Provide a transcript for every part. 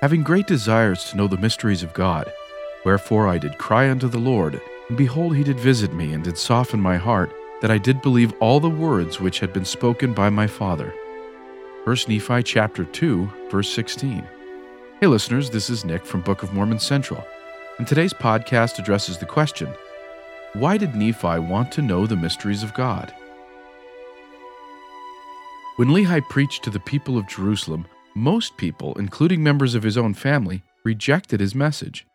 having great desires to know the mysteries of God. Wherefore I did cry unto the Lord, and behold, he did visit me, and did soften my heart, that I did believe all the words which had been spoken by my father. 1 Nephi chapter 2, verse 16. Hey listeners, this is Nick from Book of Mormon Central, and today's podcast addresses the question Why did Nephi want to know the mysteries of God? When Lehi preached to the people of Jerusalem, most people, including members of his own family, rejected his message.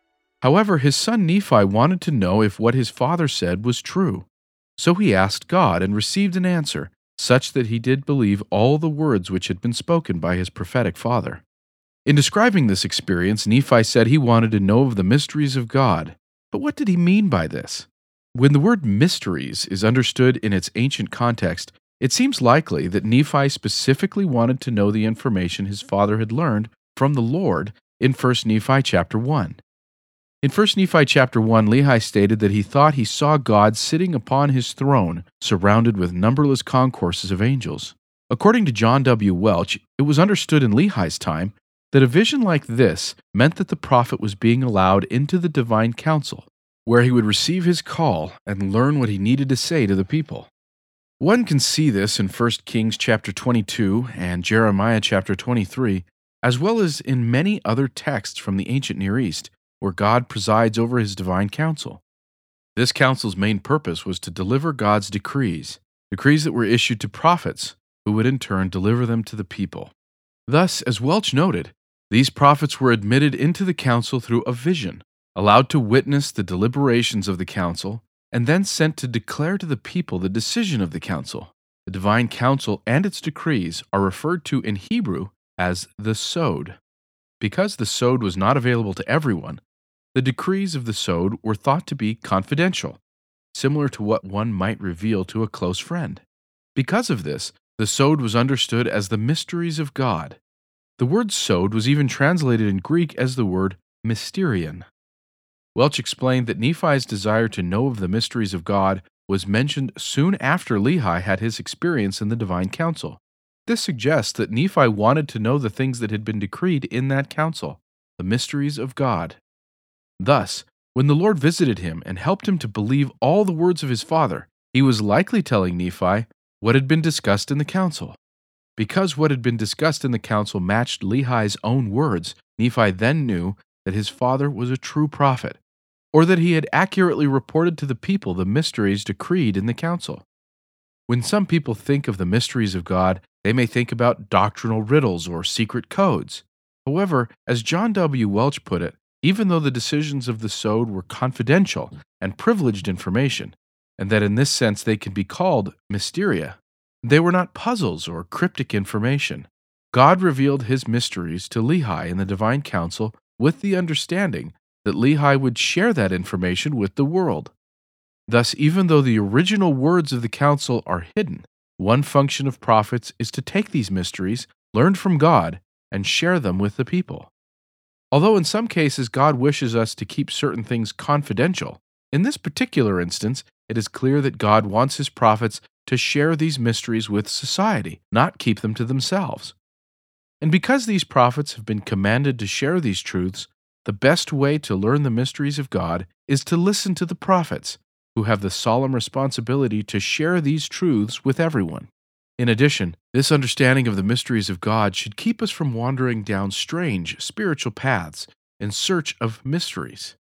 However, his son Nephi wanted to know if what his father said was true. So he asked God and received an answer, such that he did believe all the words which had been spoken by his prophetic father. In describing this experience, Nephi said he wanted to know of the mysteries of God. But what did he mean by this? When the word mysteries is understood in its ancient context, it seems likely that Nephi specifically wanted to know the information his father had learned from the Lord in 1 Nephi chapter 1. In 1 Nephi chapter 1, Lehi stated that he thought he saw God sitting upon his throne, surrounded with numberless concourses of angels. According to John W. Welch, it was understood in Lehi's time that a vision like this meant that the prophet was being allowed into the divine council, where he would receive his call and learn what he needed to say to the people. One can see this in 1 Kings chapter 22 and Jeremiah chapter 23, as well as in many other texts from the ancient Near East, where God presides over his divine council. This council's main purpose was to deliver God's decrees, decrees that were issued to prophets, who would in turn deliver them to the people. Thus, as Welch noted, these prophets were admitted into the council through a vision, allowed to witness the deliberations of the council, and then sent to declare to the people the decision of the council. The divine council and its decrees are referred to in Hebrew as the Sod. Because the Sod was not available to everyone, the decrees of the Sod were thought to be confidential, similar to what one might reveal to a close friend. Because of this, the Sod was understood as the mysteries of God. The word Sod was even translated in Greek as the word mysterion. Welch explained that Nephi's desire to know of the mysteries of God was mentioned soon after Lehi had his experience in the divine council. This suggests that Nephi wanted to know the things that had been decreed in that council, the mysteries of God. Thus, when the Lord visited him and helped him to believe all the words of his father, he was likely telling Nephi what had been discussed in the council. Because what had been discussed in the council matched Lehi's own words, Nephi then knew that his father was a true prophet or that he had accurately reported to the people the mysteries decreed in the council. When some people think of the mysteries of God, they may think about doctrinal riddles or secret codes. However, as John W. Welch put it, even though the decisions of the Sod were confidential and privileged information, and that in this sense they can be called mysteria, they were not puzzles or cryptic information. God revealed his mysteries to Lehi in the divine council with the understanding that Lehi would share that information with the world. Thus, even though the original words of the council are hidden, one function of prophets is to take these mysteries, learned from God, and share them with the people. Although in some cases God wishes us to keep certain things confidential, in this particular instance, it is clear that God wants his prophets to share these mysteries with society, not keep them to themselves. And because these prophets have been commanded to share these truths, the best way to learn the mysteries of God is to listen to the prophets, who have the solemn responsibility to share these truths with everyone. In addition, this understanding of the mysteries of God should keep us from wandering down strange spiritual paths in search of mysteries.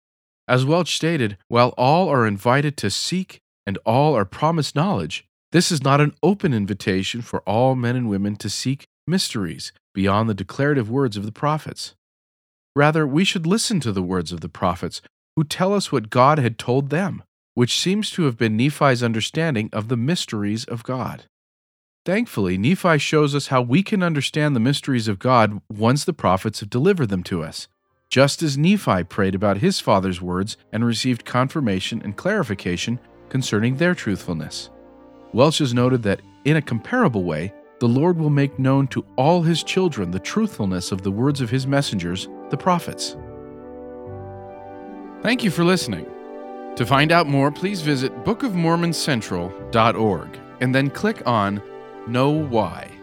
As Welch stated, while all are invited to seek and all are promised knowledge, this is not an open invitation for all men and women to seek mysteries beyond the declarative words of the prophets. Rather, we should listen to the words of the prophets, who tell us what God had told them, which seems to have been Nephi's understanding of the mysteries of God. Thankfully, Nephi shows us how we can understand the mysteries of God once the prophets have delivered them to us, just as Nephi prayed about his father's words and received confirmation and clarification concerning their truthfulness. Welch has noted that, in a comparable way, the Lord will make known to all his children the truthfulness of the words of his messengers, the prophets. Thank you for listening. To find out more, please visit bookofmormoncentral.org and then click on KnoWhy.